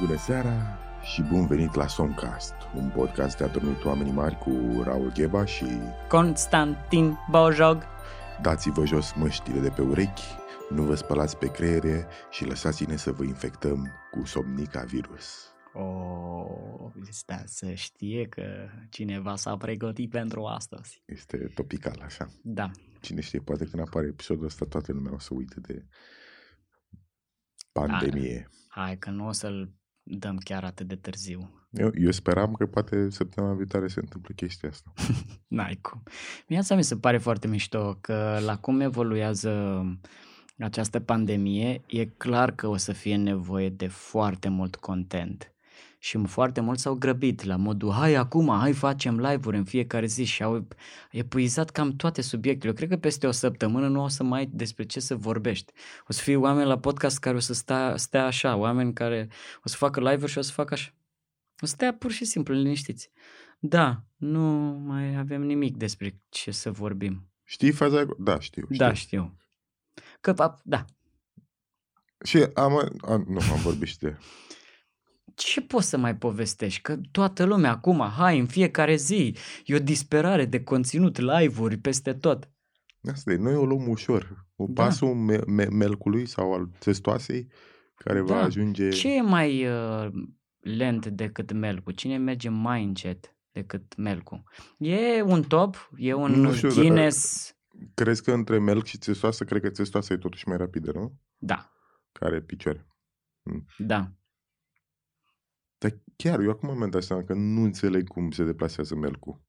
Bună seara și bun venit la Somcast, un podcast de adormit oamenii mari cu Raul Gheba și Constantin Bojog. dați-vă jos măștile de pe urechi, nu vă spălați pe creiere și lăsați-ne să vă infectăm cu somnica virus. Oh, da, să știe că cineva s-a pregătit pentru astăzi. Este topical, așa. Da. Cine știe, poate când apare episodul ăsta, toată lumea o să uite de pandemie. Hai că nu o să-l dăm chiar atât de târziu. Eu, eu speram că poate săptămâna viitoare se întâmplă chestia asta. N-ai cum. Mie asta mi se pare foarte mișto, că la cum evoluează această pandemie, e clar că o să fie nevoie de foarte mult content. Și foarte mult s-au grăbit la modul, hai acum, hai facem live-uri în fiecare zi și au epuizat cam toate subiectele. Eu cred că peste o săptămână nu o să mai ai despre ce să vorbești. O să fie oameni la podcast care o să stea, stea așa, oameni care o să facă live-uri și o să facă așa. O să stea pur și simplu liniștiți. Da, nu mai avem nimic despre ce să vorbim. Știi faza? aia cu- Da, știu. știu. Da, știu. Că, pa- da, Și am, am, nu, am vorbit și de... ce poți să mai povestești? Că toată lumea acum, hai, în fiecare zi, e o disperare de conținut, live-uri peste tot. Asta e, noi o luăm ușor. O Da. pasul me- me- melcului sau al testoasei care va Da. ajunge... Ce e mai uh, lent decât melcul? Cine merge mai încet decât melcul? E un top? E un Nu știu, dar- Guinness? Crezi că între melc și testoasă, cred că testoasa e totuși mai rapidă, nu? Da, Care picioare. da. Dar chiar, eu acum mi-am dat seama că nu înțeleg cum se deplasează melcul.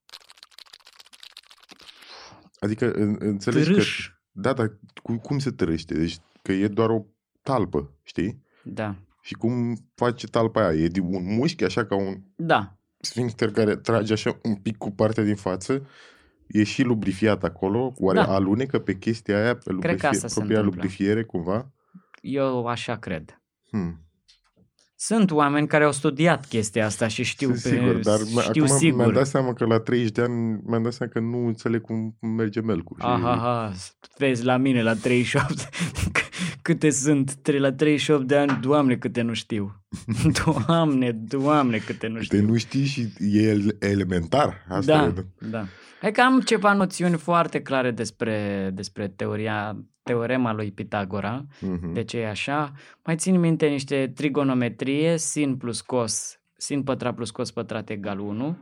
Adică în- înțelegi Târâș. că... Da, dar cu, cum se târăște? Deci că e doar o talpă, știi? Da, Și cum face talpa aia? E de un mușchi, așa ca un da, sfincter care trage așa un pic cu partea din față, e și lubrifiat acolo, oare Da. da. alunecă pe chestia aia, pe lubrifie, asta se propria întâmplă. lubrifiere cumva? eu așa cred. Hmm. Sunt oameni care au studiat chestia asta și știu, Sunt sigur, dar m- știu acum sigur. mi-am dat seama că la 30 de ani mi-am dat seama că nu înțeleg cum merge melcul. Și Aha, aha, vezi la mine la 38, C- câte sunt Tre- la 38 de ani, doamne câte nu știu. Doamne, doamne câte nu Te știu. nu știi și e el- elementar. Asta Da, e. da. Hai că am ceva noțiuni foarte clare despre, despre teoria, teorema lui Pitagora, Mhm. de ce e așa. Mai țin minte niște trigonometrie, sin plus cos, sin pătrat plus cos pătrat egal 1.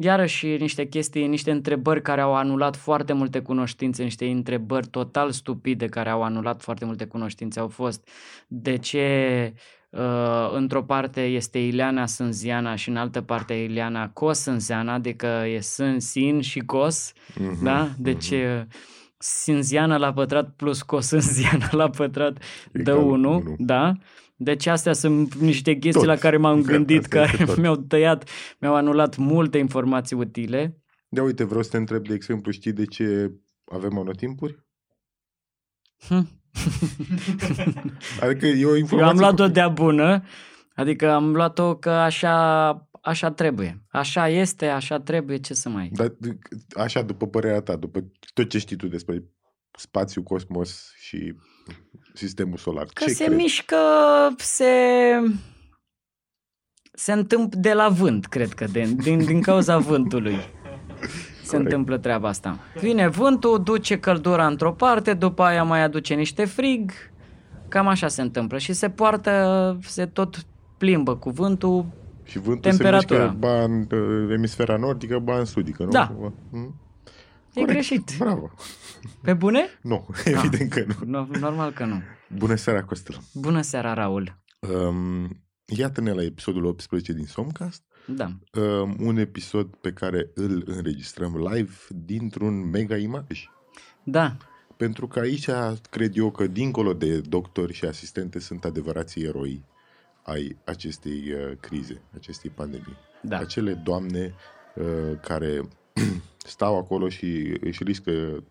Iarăși niște chestii, niște întrebări care au anulat foarte multe cunoștințe, niște întrebări total stupide care au anulat foarte multe cunoștințe au fost de ce uh, într-o parte este Ileana Sânziana și în altă parte Ileana Cosânziana, adică e Sân, Sin și Cos, Mhm. da? Deci uh, Sinziana la pătrat plus cosânziana la pătrat dă Egal 1, unu. da? Deci astea sunt niște chestii Tot. la care m-am Da, gândit, asta este care tot. mi-au tăiat, mi-au anulat multe informații utile. Ia uite, vreau să te întreb, de exemplu, știi de ce avem anotimpuri? Hm. Adică e o Eu informație... am luat-o de-a bună, adică am luat-o că așa, așa trebuie. Așa este, așa trebuie, ce să mai... Dar așa, după părerea ta, după tot ce știi tu despre spațiu, cosmos și sistemul solar, Că ce se crezi? mișcă, se... Se întâmplă de la vânt, cred că, de, din, din cauza vântului. Se Corect. întâmplă treaba asta. Vine vântul, duce căldura într-o parte, după aia mai aduce niște frig, cam așa se întâmplă și se poartă, se tot plimbă cu vântul. Și vântul Temperatura. se mișcă ba în uh, emisfera nordică, ba în sudică, nu? Da. Cumva. Mm? E greșit. Bravo. Pe bune? Nu, evident că nu. No, normal că nu. Bună seara, Costel. Bună seara, Raul. Um, iată-ne la episodul 18 din Somcast, Da, um, un episod pe care îl înregistrăm live dintr-un mega imaj. da, Pentru că aici cred eu că dincolo de doctori și asistente sunt adevărații eroi ai acestei uh, crize, acestei pandemii. da. Acele doamne uh, care stau acolo și își riscă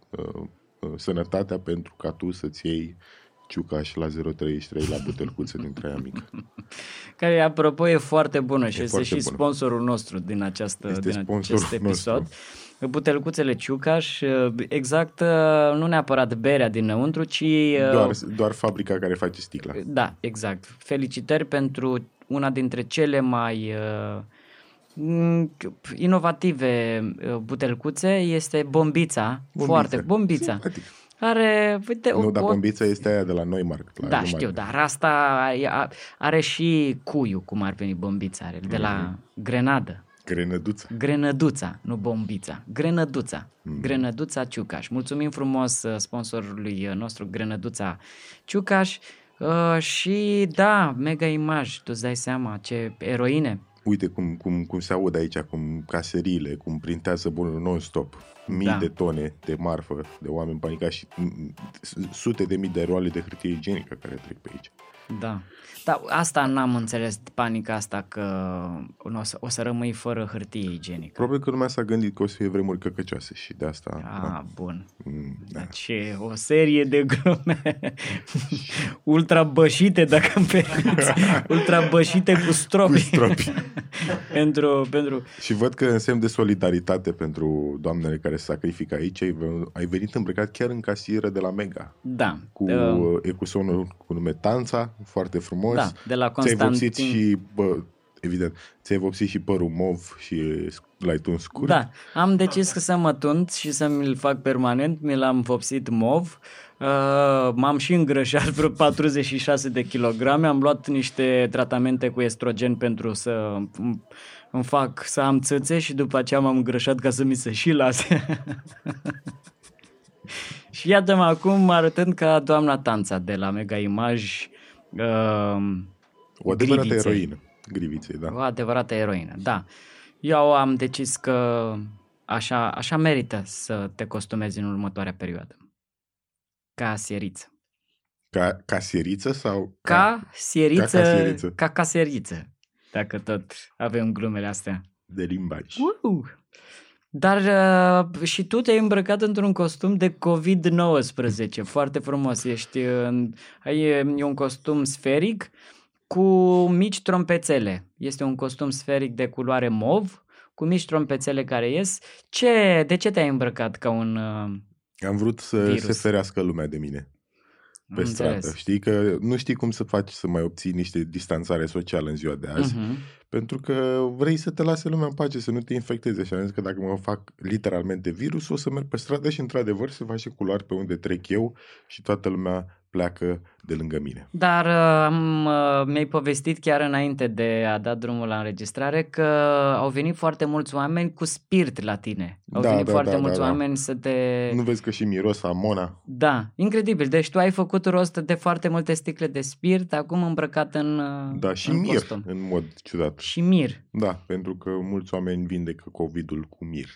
uh, uh, sănătatea pentru ca tu să-ți iei ciucaș la 033 la butelcuță din Craia Mică. Care, apropo, e foarte bună și E este foarte și bună. sponsorul nostru din, această, Este din sponsorul acest episod. nostru. Butelcuțele Ciucaș, exact, nu neapărat berea dinăuntru, ci... Doar, doar fabrica care face sticla. Da, exact. Felicitări pentru una dintre cele mai uh, mm, inovative uh, butelcuțe este bombița, Bombiță. foarte, bombița. Simpatic. Are, uite, Nu, o, dar o, bombița este aia de la Neumarkt. La da, Neumarkt. știu, dar asta are, are și cuiu, cum ar veni bombița, are, de la Mhm. grenadă. Grenăduță. Grenăduța, nu bombița. Grenăduța. Mhm. Grenăduța Ciucaș. Mulțumim frumos uh, sponsorului uh, nostru Grenăduța Ciucaș. Uh, și da, mega imaj, tu îți dai seama ce eroine. Uite cum, cum, cum se aude aici, cum caseriile, cum printează bunul non-stop. Mii Da. de tone de marfă, de oameni panicați și mm, sute de mii de roale de hârtie igienică care trec pe aici. Da. Dar asta n-am înțeles, panica asta că o să, o să rămâi fără hârtie igienică. Probabil că lumea s-a gândit că o să fie vremuri căcăcioase și de asta... Ah, bun. Mm, da. Deci o serie de glume ultra bășite, dacă îmi permiți. Ultra bășite cu stropi. Cu stropi. pentru, pentru... Și văd că în semn de solidaritate pentru doamnele care se sacrifică aici, ai ven- ai venit îmbrăcat chiar în casieră de la Mega, Da. cu uh, uh, ecusonul cu nume Tanța, foarte frumos. Da, de la Ți-ai vopsit Constantin. și, bă, evident, ți-ai vopsit și părul mov și l-ai tuns scurt. Da, am decis că să mă tunt și să mi-l fac permanent, mi l-am vopsit mov, uh, m-am și îngrășat vreo 46 de kilograme, am luat niște tratamente cu estrogen pentru să îmi- îmi fac să am țâțe și după aceea m-am îngrășat ca să mi se și lase. și iată-mă acum arătând ca doamna Tanța de la Mega Image, uh, O adevărată Griviței. eroină. Griviței, da. o adevărată eroină, da. Eu am decis că așa, așa merită să te costumezi în următoarea perioadă. Ca sieriță. Ca caseriță sau... Ca sieriță, Ca casieriță. ca caseriță. Dacă tot avem glumele astea. De limbaj. Uh! Dar uh, și tu te-ai îmbrăcat într-un costum de COVID-19, foarte frumos. Ești, în, ai, e un costum sferic cu mici trompețele. Este un costum sferic de culoare mov, cu mici trompețele care ies. Ce, de ce te-ai îmbrăcat ca un... Uh, Am vrut să Virus. se ferească lumea de mine pe am stradă. înțeles. Știi că nu știi cum să faci să mai obții niște distanțare socială în ziua de azi, Mhm. pentru că vrei să te lase lumea în pace, să nu te infecteze. Și am zis că dacă mă fac literalmente virus, o să merg pe stradă și într-adevăr se face culoare pe unde trec eu și toată lumea pleacă de lângă mine. Dar uh, am, uh, mi-ai povestit chiar înainte de a da drumul la înregistrare că au venit foarte mulți oameni cu spirit la tine. Au Da, venit da, foarte da, mulți da, da. oameni să te... Nu vezi că și miros amona? Da, incredibil. Deci tu ai făcut rost de foarte multe sticle de spirit, acum îmbrăcat în uh, Da, și în mir, costum. în mod ciudat. Și mir. Da, pentru că mulți oameni vindecă COVID-ul cu mir.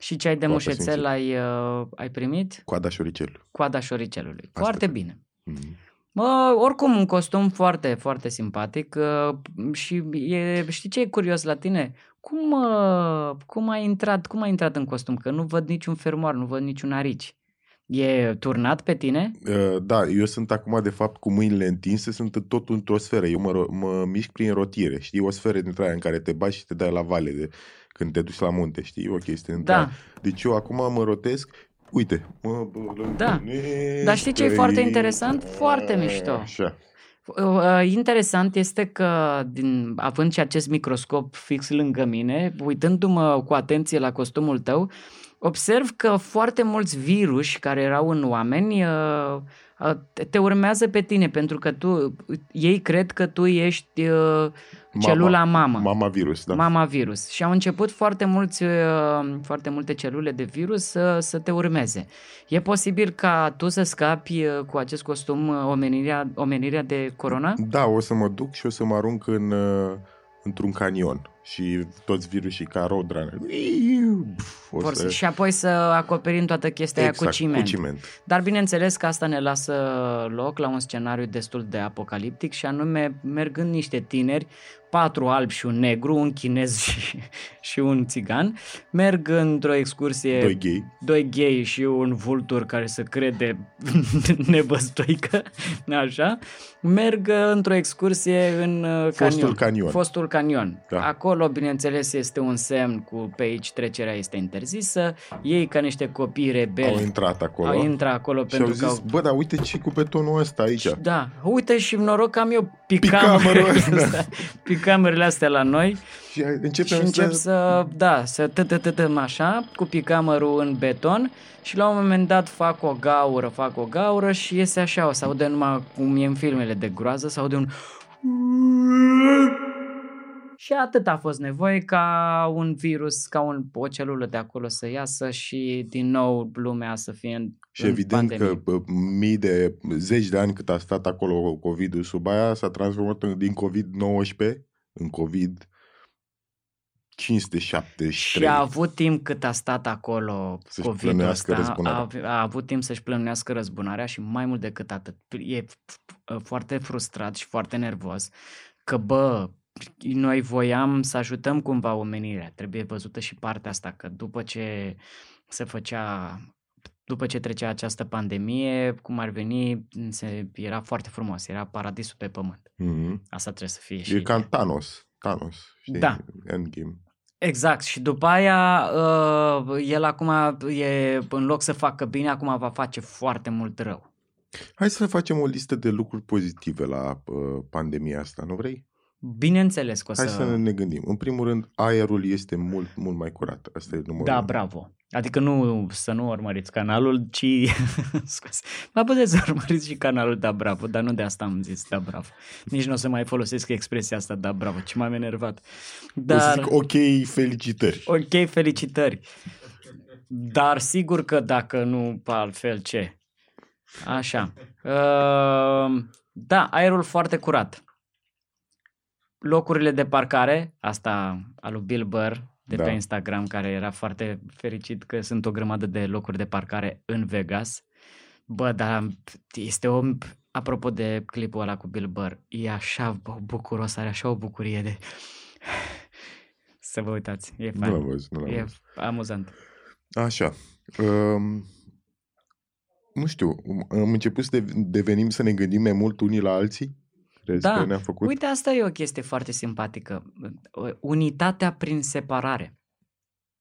Și ce ai de Foarte mușețel sincer. ai, uh, ai primit? Coada șoricelului. Coada șoricelului. Asta foarte da. bine. Mhm. Mă, oricum, un costum foarte, foarte simpatic uh, și e, știi ce e curios la tine? Cum, uh, cum ai intrat, cum ai intrat în costum? Că nu văd niciun fermoar, nu văd niciun arici. E turnat pe tine? Uh, Da, eu sunt acum de fapt cu mâinile întinse, sunt tot într-o sferă. Eu mă, ro- mă mișc prin rotire, știi? O sferă dintre aia în care te bagi și te dai la vale de, când te duci la munte, știi? O chestie dintre Da. aia. Deci eu acum mă rotesc, uite, mă Da. Dar știi ce e foarte interesant? Foarte mișto. Așa. Uh, Interesant este că, din, având și acest microscop fix lângă mine, uitându-mă cu atenție la costumul tău, observ că foarte mulți viruși care erau în oameni uh, uh, te- te urmează pe tine, pentru că tu, ei cred că tu ești uh, celula mamă. Mama virus, da. Mama virus. Și au început foarte, mulți, uh, foarte multe celule de virus să, să te urmeze. E posibil ca tu să scapi uh, cu acest costum uh, omenirea, omenirea de corona? Da, o să mă duc și o să mă arunc în, uh, într-un canion și toți virusii ca rodrană. O Vor să... să... Și apoi să acoperim toată chestia aia exact, cu ciment. Cu ciment. Dar bineînțeles că asta ne lasă loc la un scenariu destul de apocaliptic și anume mergând niște tineri, patru albi și un negru, un chinez și, și un țigan, merg într-o excursie Doi gay. doi gay și un vultur care se crede nebăstoică, așa, merg uh, într-o excursie în uh, Fostul canion. canion. Fostul canion. Da. Acolo, bineînțeles, este un semn cu pe aici trece petrecerea este interzisă, ei ca niște copii rebeli Au intrat acolo. au intrat acolo și au pentru zis, că au... bă, dar uite și cu betonul ăsta aici. Da, uite și noroc că am eu Picamerul picamerele ăsta. astea, picamerele astea la noi Și începem și încep să... să, da, să tătătătăm așa, cu picamerul în beton și la un moment dat fac o gaură, fac o gaură și iese așa, o să aude numai cum e în filmele de groază, să aude un... Și atât a fost nevoie ca un virus, ca un, o celulă de acolo să iasă și din nou lumea să fie în, Și în evident pandemie. că bă, mii de, zeci de ani cât a stat acolo COVID-ul sub aia, s-a transformat în, din COVID-19 în COVID 573. Și a avut timp cât a stat acolo Să-și COVID-ul plănuiască ăsta, răzbunarea. a, a avut timp să-și plănuiască răzbunarea și mai mult decât atât. E f- foarte frustrat și foarte nervos că, bă, noi voiam să ajutăm cumva omenirea. Trebuie văzută și partea asta, că după ce se făcea după ce trecea această pandemie, cum ar veni, se, era foarte frumos, era paradisul pe pământ. Mm-hmm. Asta trebuie să fie și E ca Thanos. Thanos, știi? Da. Endgame. Exact, și după aia uh, el acum e, în loc să facă bine, acum va face foarte mult rău. Hai să facem o listă de lucruri pozitive la uh, pandemia asta, nu vrei? Bineînțeles că o Hai să... să ne gândim. În primul rând, aerul este mult, mult mai curat. Asta e numărul Da, unu. bravo. Adică nu să nu urmăriți canalul, ci... Scuze. Mă puteți să urmăriți și canalul Da Bravo, dar nu de asta am zis Da Bravo. Nici nu o să mai folosesc expresia asta Da Bravo, ci m-am enervat. O să Dar... zic, ok, felicitări. Ok, felicitări. Dar sigur că dacă nu, altfel ce? Așa. Uh, da, aerul foarte curat. Locurile de parcare, asta al lui Bill Burr de Da. pe Instagram, care era foarte fericit că sunt o grămadă de locuri de parcare în Vegas. Bă, dar este o... Apropo de clipul ăla cu Bill Burr, e așa bă, bucuros, are așa o bucurie de... Să vă uitați, e Nu fain. l-am văzut, nu l-am E văzut. amuzant. Așa. Um, nu știu, am început să de- devenim să ne gândim mai mult unii la alții? Crezi Da. că ne-a făcut? Uite, asta e o chestie foarte simpatică. Unitatea prin separare.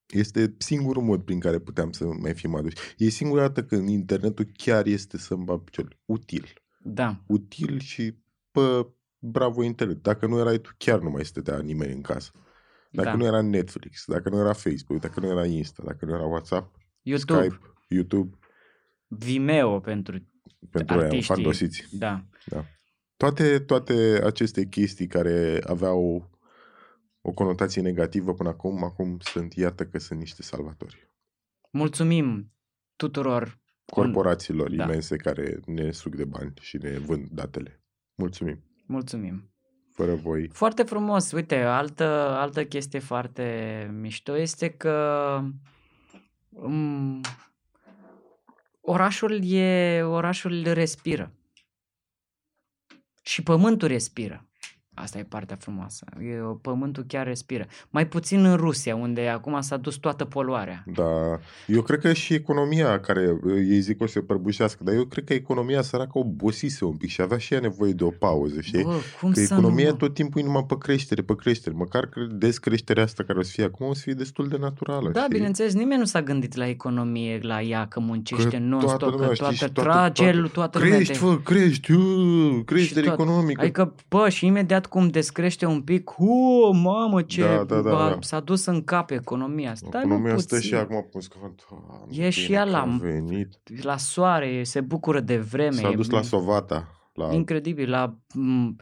Este singurul mod prin care puteam să mai fim aduși. E singura dată când internetul chiar este să-mi bag piciorul. Util. Da, Util și, pă, bravo internet. Dacă nu erai tu, chiar nu mai stătea nimeni în casă. Dacă da. nu era Netflix, dacă nu era Facebook, dacă nu era Insta, dacă nu era WhatsApp, YouTube, Skype, YouTube, Vimeo pentru... pentru aia Artiștii. fandosiți. Da, Toate, toate aceste chestii care aveau o conotație negativă până acum, acum sunt, iată că sunt niște salvatori. mulțumim tuturor. Corporațiilor Da. imense care ne suc de bani și ne vând datele. Mulțumim. Mulțumim. Fără voi. Foarte frumos. Uite, altă, altă chestie foarte mișto este că um, orașul e orașul respiră. Și pământul respiră. Asta e partea frumoasă. E, pământul chiar respiră. Mai puțin în Rusia, unde acum s-a dus toată poluarea. Da, eu cred că și economia care, uh, ei zic o să se prăbușească, dar eu cred că economia săracă obosise un pic și avea și ea nevoie de o pauză, știi? Bă, cum Că să economia nu? tot timpul e numai pe creștere, pe creștere. Măcar că descreșterea asta care o să fie acum o să fie destul de naturală. Da, știi? bineînțeles, nimeni nu s-a gândit la economie, la ea, că muncește Că non-stop, toată lumea, că știi, toată, și toată- trage toată- toată lumea Crești, de... fă, crești, uh, creștere Și tot- economică. Adică, bă, și imediat cum descrește un pic, hu, mamă, ce Da, da, da, a- da. s-a dus în cap economia. Stai Economia mă stă puțin. și acum pus că Doamne, E și bine ea că la- a venit. La soare, se bucură de vreme. S-a e dus la Sovata. La... Incredibil, la m,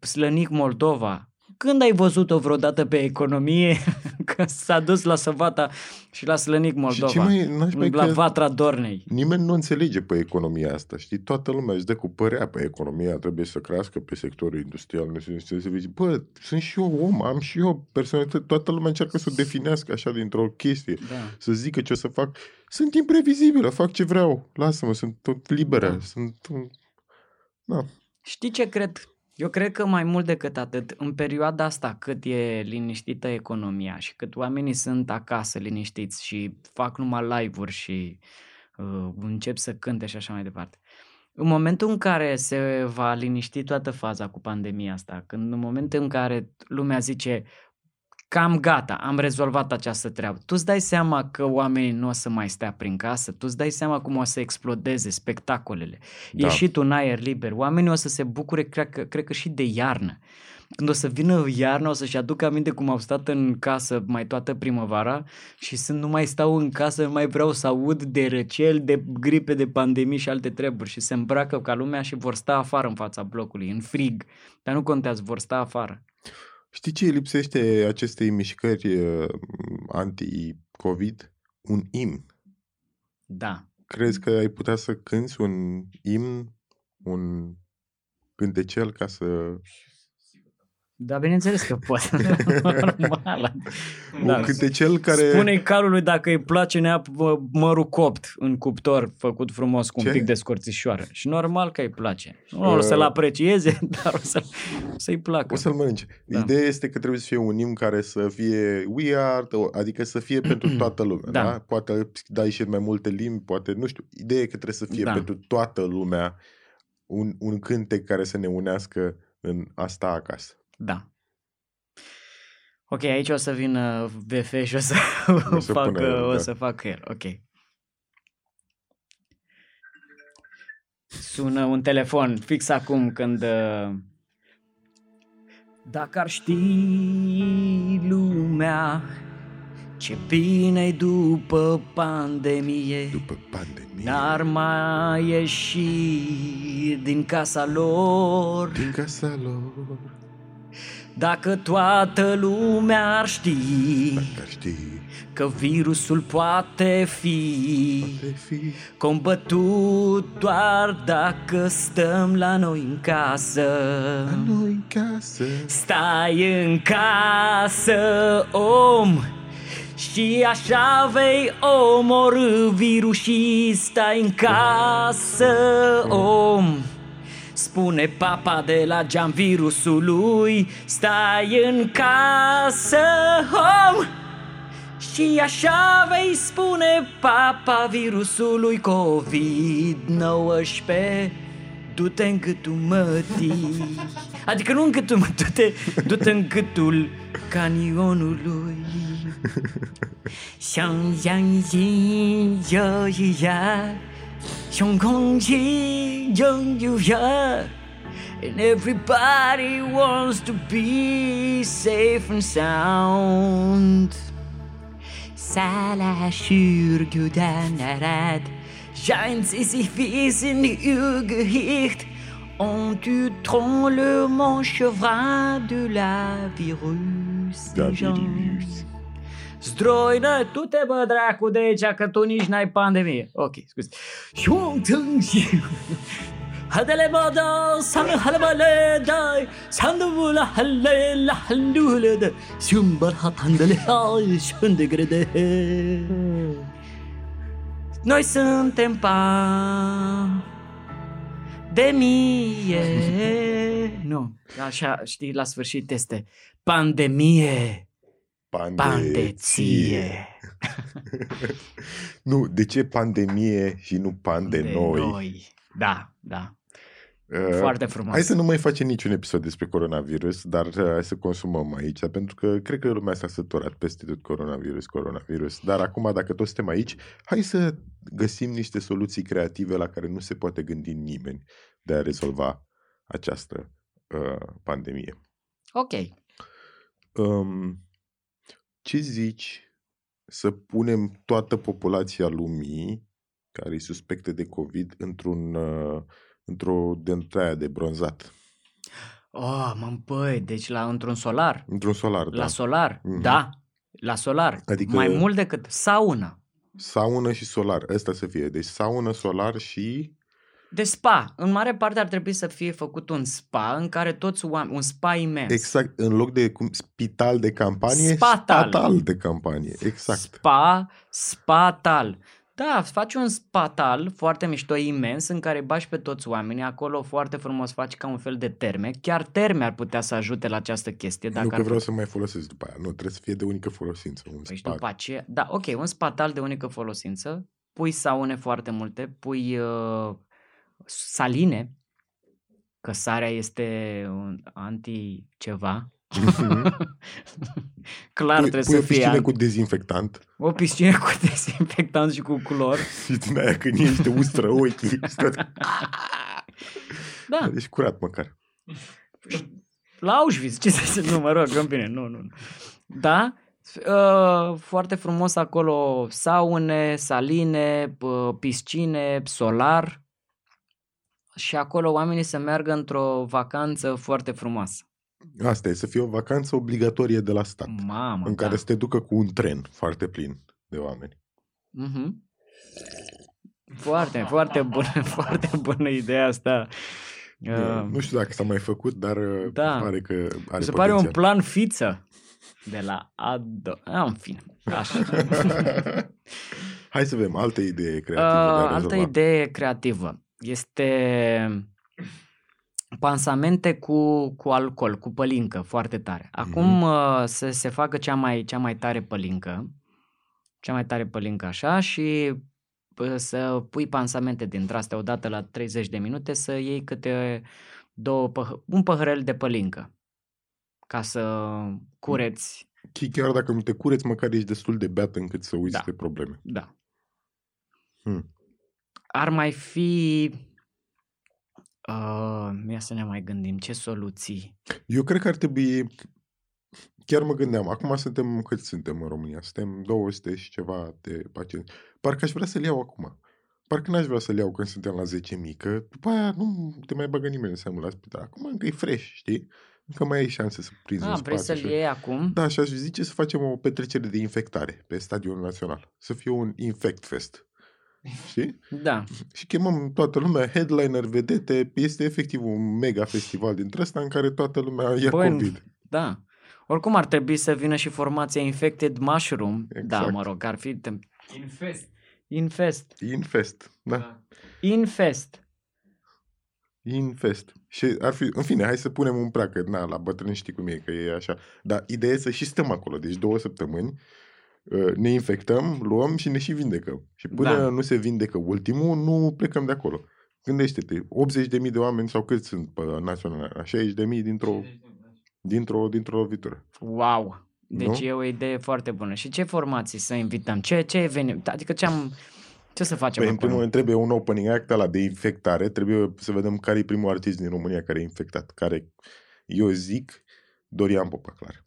Slănic Moldova. Când ai văzut-o vreodată pe economie că s-a dus la Săvata și la Slănic Moldova? Și ce mai nașpa e la că Vatra Dornei. nimeni nu înțelege pe economia asta, știi? Toată lumea își dă cu părea pe economia, trebuie să crească pe sectorul industrial, nu știu, să se zice, bă, sunt și eu om, am și eu personalitate, toată lumea încearcă să o definească așa dintr-o chestie, Da. să zică ce o să fac. Sunt imprevizibilă, fac ce vreau, lasă-mă, sunt tot liberă, Da. sunt... un- Da, Știi ce cred? Eu cred că mai mult decât atât, în perioada asta cât e liniștită economia și cât oamenii sunt acasă liniștiți și fac numai live-uri și uh, încep să cânte și așa mai departe. În momentul în care se va liniști toată faza cu pandemia asta, când în momentul în care lumea zice cam gata, am rezolvat această treabă. Tu îți dai seama că oamenii nu o să mai stea prin casă, tu îți dai seama cum o să explodeze spectacolele. Da. Ieșit un aer liber, oamenii o să se bucure, cred că, cred că și de iarnă. Când o să vină iarna, o să-și aducă aminte cum au stat în casă mai toată primăvara și să nu mai stau în casă, nu mai vreau să aud de răcel, de gripe, de pandemii și alte treburi și se îmbracă ca lumea și vor sta afară în fața blocului, în frig. Dar nu contează, vor sta afară. Știi ce lipsește acestei mișcări uh, anti-COVID? Un imn. Da. Crezi că ai putea să cânți un imn, un cântecel ca să da, bineînțeles că poate. Normal. Da. Un cântecel care... spune calului dacă îi place nea mărul copt în cuptor, făcut frumos cu un Ce? pic de scorțișoară. Și normal că îi place. Nu uh... o să-l aprecieze, dar o, să, o să-i placă. O să-l mănânce. Da. Ideea este că trebuie să fie un imn care să fie we are, adică să fie pentru toată lumea. Da. da? Poate dai și în mai multe limbi, poate, nu știu. Ideea e că trebuie să fie da. pentru toată lumea un, un cântec care să ne unească în asta acasă. Da. Ok, aici o să vină VF și o să, o să facă, pune, o da. să facă el. Ok. Sună un telefon fix acum când... Uh, dacă ar ști lumea ce bine după pandemie După pandemie N-ar mai ieși din casa lor Din casa lor dacă toată lumea ar ști, ar ști că virusul poate fi, poate fi combătut doar dacă stăm la noi în casă. La noi în casă. Stai în casă, om, și așa vei omorâ virus și stai în casă, om. Spune papa de la geam virusului Stai în casă, om Și așa vei spune papa virusului COVID-19 Du-te în gâtul mătii Adică nu în gâtul mă, du-te, du-te în gâtul canionului Xiang yang yin yo ya Hong young you here, and everybody wants to be safe and sound. Salahşür güdenlere scheint sie sich wies in ihr Gesicht und du trompe le manchevrin de la virus. La virus. Zdroină, tu te bă dracu de aici că tu nici n-ai pandemie. Ok, scuze. Hadele bada sana halbale dai sandula halle la handule de sumbar hatandele hai şunde grede. Noi suntem pa de mie. Nu, așa știi, la sfârșit este pandemie. Pandeție. nu, de ce pandemie și nu pan de, de noi? noi? Da, da. Uh, Foarte frumos. Hai să nu mai facem niciun episod despre coronavirus, dar uh, hai să consumăm aici, pentru că cred că lumea s-a săturat peste tot coronavirus, coronavirus. Dar acum, dacă toți suntem aici, hai să găsim niște soluții creative la care nu se poate gândi nimeni de a rezolva această uh, pandemie. Ok. Um, ce zici să punem toată populația lumii care e suspectă de COVID într-un, uh, într-o dentaia de bronzat? Oh, mă băi, deci la, într-un solar? Într-un solar, da. La solar, mm-hmm. da. La solar. Adică Mai mult decât saună. Saună și solar. Ăsta să fie. Deci saună, solar și de spa. În mare parte ar trebui să fie făcut un spa în care toți oameni, un spa imens. Exact, în loc de cum, spital de campanie, spatal. spatal de campanie. Exact. Spa, spatal. Da, faci un spatal foarte mișto, imens, în care bași pe toți oamenii, acolo foarte frumos faci ca un fel de terme. Chiar terme ar putea să ajute la această chestie. Dacă nu că vreau să mai folosesc după aia, nu, trebuie să fie de unică folosință. Un păi spa. după aceea, da, ok, un spatal de unică folosință, pui saune foarte multe, pui uh, saline, că sarea este un anti ceva, Clar Pui, trebuie pui să o fie piscină an- cu dezinfectant o piscină cu dezinfectant și cu culor. și din aia când ești te ustră ochii. și tot. Da, Deci curat măcar. la Auschwitz, ce să zic, nu, mă rog, în bine, nu, nu. nu. Da, uh, foarte frumos acolo, saune, saline, uh, piscine, solar și acolo oamenii să meargă într-o vacanță foarte frumoasă. Asta e, să fie o vacanță obligatorie de la stat. Mamă, în da. care să te ducă cu un tren foarte plin de oameni. Mhm. Foarte, foarte bună, foarte bună ideea asta. Uh, nu știu dacă s-a mai făcut, dar uh, da. pare că are Mi se pare un potențial. plan fiță de la Ado. Ah, în fine. Așa. Hai să vedem, altă idee Uh, creativă. de a altă rezolva. idee creativă este pansamente cu, cu alcool, cu pălincă, foarte tare. Acum Mhm. uh, să se facă cea mai, cea mai tare pălincă, cea mai tare pălincă așa și uh, să pui pansamente dintre astea odată la 30 de minute, să iei câte două păh- un păhărel de pălincă ca să cureți, Chi- Chiar dacă nu te cureți, măcar ești destul de beat încât să uiți Da. de probleme. da. Hmm. Ar mai fi Uh, ia să ne mai gândim ce soluții. Eu cred că ar trebui... Chiar mă gândeam, acum suntem, cât suntem în România? Suntem 200 și ceva de pacienți. Parcă aș vrea să-l iau acum. Parcă n-aș vrea să-l iau când suntem la 10.000, că după aia nu te mai bagă nimeni în seamă la spital. Acum încă e fresh, știi? Încă mai ai șanse să prinzi în Ah, vrei spate. să-l și- iei acum? Da, și aș zice să facem o petrecere de infectare pe Stadionul Național. Să fie un infect fest. Știi? Da. Și chemăm toată lumea, headliner, vedete, este efectiv un mega festival dintre ăsta în care toată lumea ia Băi, COVID. Da. Oricum ar trebui să vină și formația Infected Mushroom. Da, Exact. mă rog, ar fi... Infest. Infest. Infest, da. Da. Infest. Infest. Și ar fi, în fine, hai să punem un prag, că na, la bătrâni știi cum e, că e așa. Dar ideea e să și stăm acolo, deci două săptămâni, uh, ne infectăm, luăm și ne și vindecăm. Și până Da. nu se vindecă ultimul, nu plecăm de acolo. Gândește-te, 80.000 de oameni sau cât sunt pe național? 60.000 dintr-o, dintr-o, dintr-o lovitură. Wow. Deci Nu? e o idee foarte bună. Și ce formații să invităm? Ce, ce eveniment? Adică ce am... Ce să facem Păi, în acolo? primul rând, trebuie un opening act ăla de infectare. Trebuie să vedem care e primul artist din România care e infectat. Care, eu zic, Dorian Popa, clar.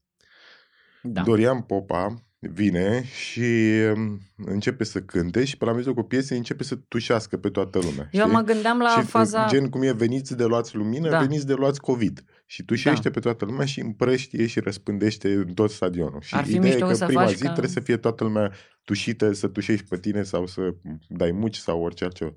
Da. Dorian Popa vine și um, începe să cânte și pe la mijlocul piesei începe să tușească pe toată lumea. Eu știi? mă gândeam la și faza... gen cum e veniți de luați lumină, Da. da. veniți de luați COVID. Și tușește Da. pe toată lumea și împrăștie și răspândește în tot stadionul. Și Ar fi ideea e mișto că să prima faci zi ca- trebuie să fie toată lumea tușită, să tușești pe tine sau să dai muci sau orice altceva.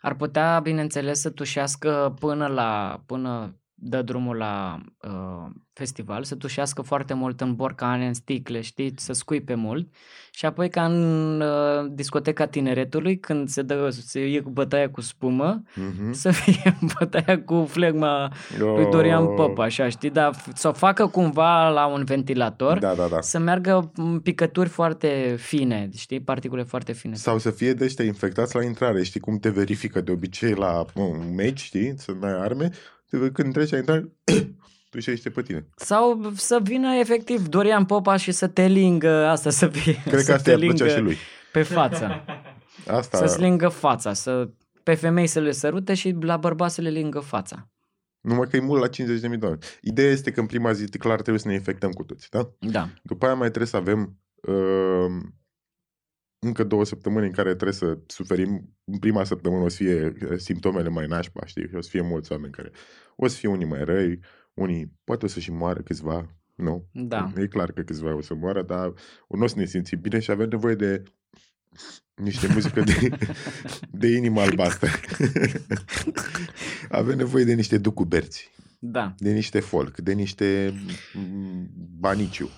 Ar putea, bineînțeles, să tușească până la până dă drumul la uh, festival, să tușească foarte mult în borcane, în sticle, știi, să scuipe mult și apoi ca în uh, discoteca tineretului, când se dă, se e cu bătaia cu spumă, Mhm. să fie bătaia cu flegma lui Dorian Oh. Popa, așa, știi, dar f- să o facă cumva la un ventilator, Da, da, da. să meargă în picături foarte fine, știi, particule foarte fine. Sau să fie de ăștia infectați la intrare. Știi cum te verifică de obicei la un meci, știi? Să n-ai arme. Te- Când treci la intrare, tu și pe tine. Sau să vină efectiv Dorian Popa și să te lingă, asta să fie, Cred să că asta te i-ar plăcea lingă și lui. pe față, Asta, să-ți lingă fața, să pe femei să le sărute și la bărbați să le lingă fața. numai că e mult la 50.000 de oameni. Ideea este că în prima zi, clar, trebuie să ne infectăm cu toți, da? Da, După aia mai trebuie să avem uh, încă două săptămâni în care trebuie să suferim. În prima săptămână o să fie uh, simptomele mai nașpa, știi? Și o să fie mulți oameni care... O să fie unii mai răi, unii poate o să și moară câțiva, nu? Da. E clar că câțiva o să moară, dar nu o să ne simțim bine și avem nevoie de niște muzică de, de inimă albastră. avem nevoie de niște ducuberți da, de niște folk, de niște mm, baniciu.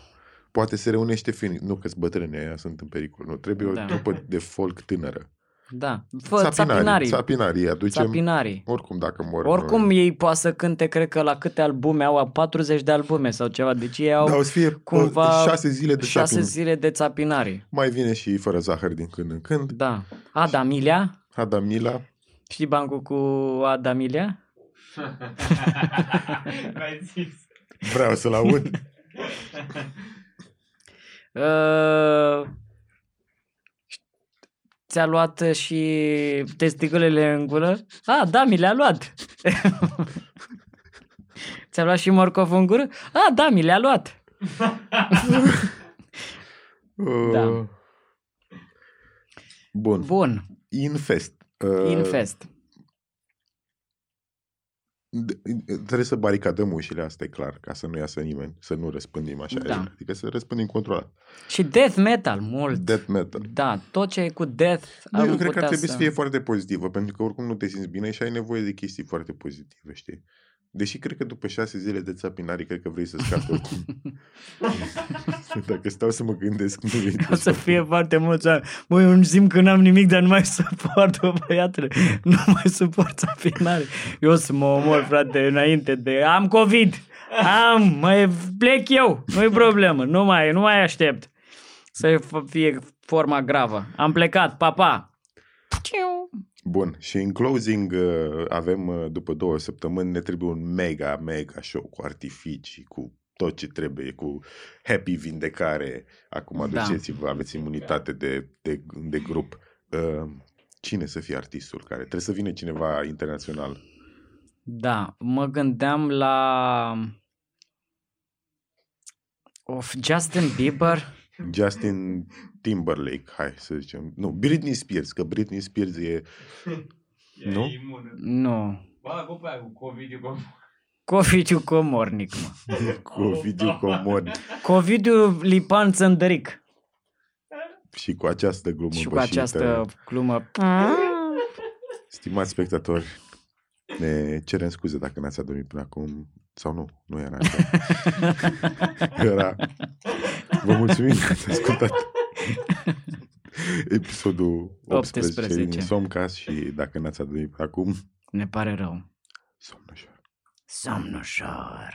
Poate se reunește fin. Nu că bătrâni aia sunt în pericol. Nu, trebuie Da. o trupă de folk tânără. da. Fă țapinarii, Țapinarii. Aducem, țapinarii. oricum dacă mor. Oricum nu- ei poate să cânte, cred că la câte albume au, 40 de albume sau ceva, deci ei au Da, o să fie cumva cumva șase zile de șase țapin. zile de țapinarii. Mai vine și fără zahăr din când în când. Da. Adamilia, Adamila. știi bancul cu Adamilia? L-ai zis. Vreau să-l aud. Uh, ți-a luat și testiculele în gură? Ah, da, mi le-a luat. ți-a luat și morcov în gură? Ah, da, mi le-a luat. Da. Uh, Bun. Bun, Infest. Uh, infest. D- Trebuie să baricadăm ușile, asta e clar, ca să nu iasă nimeni, să nu răspândim așa. Da. Adică să răspândim controlat. Și death metal, mult. Death metal. Da, tot ce e cu death Nu, am eu cred că ar putea trebui să... să fie foarte pozitivă, pentru că oricum nu te simți bine și ai nevoie de chestii foarte pozitive, știi? Deși cred că după șase zile de țapinare, cred că vrei să scapi oricum. Dacă stau să mă gândesc, nu vrei O să fie foarte mulți oameni. Băi, eu simt că n-am nimic, dar nu mai suport, bă, băiatule. Nu mai suport sapinare. Eu o să mă omor, frate, înainte de... Am COVID! Am! Mai plec eu! Nu-i problemă. Nu mai, nu mai aștept să fie forma gravă. Am plecat. Pa, pa! Ciu. Bun, și în closing uh, avem, uh, după două săptămâni, ne trebuie un mega, mega show cu artificii, cu tot ce trebuie, cu happy vindecare. Acum Da. duceți-vă, aveți imunitate de, de, de grup. Uh, Cine să fie artistul care? Trebuie să vină cineva internațional. Da, mă gândeam la... Of, Justin Bieber. Justin Timberlake, hai să zicem. Nu, Britney Spears, că Britney Spears e... E Nu? imună. Nu. Bă, cu pe aia cu COVID cu Covidiu Comornic, mă. cu Ovidiu Comod Covidiu Lipan Țăndăric. și cu această glumă Și cu bășită. această glumă. Stimați spectatori, ne cerem scuze dacă n-ați adormit până acum. Sau nu, nu era așa. Era... Vă mulțumim că ați ascultat episodul 18, 18. din Somcast și dacă n-ați adormit până acum, Ne pare rău. somn ușor. Somn ușor.